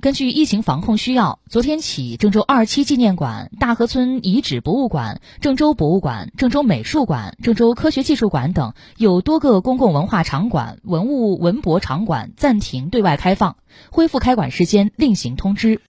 根据疫情防控需要昨天起郑州二七纪念馆大河村遗址博物馆郑州博物馆郑州美术馆郑州科学技术馆等有多个公共文化场馆文物文博场馆暂停对外开放恢复开馆时间另行通知。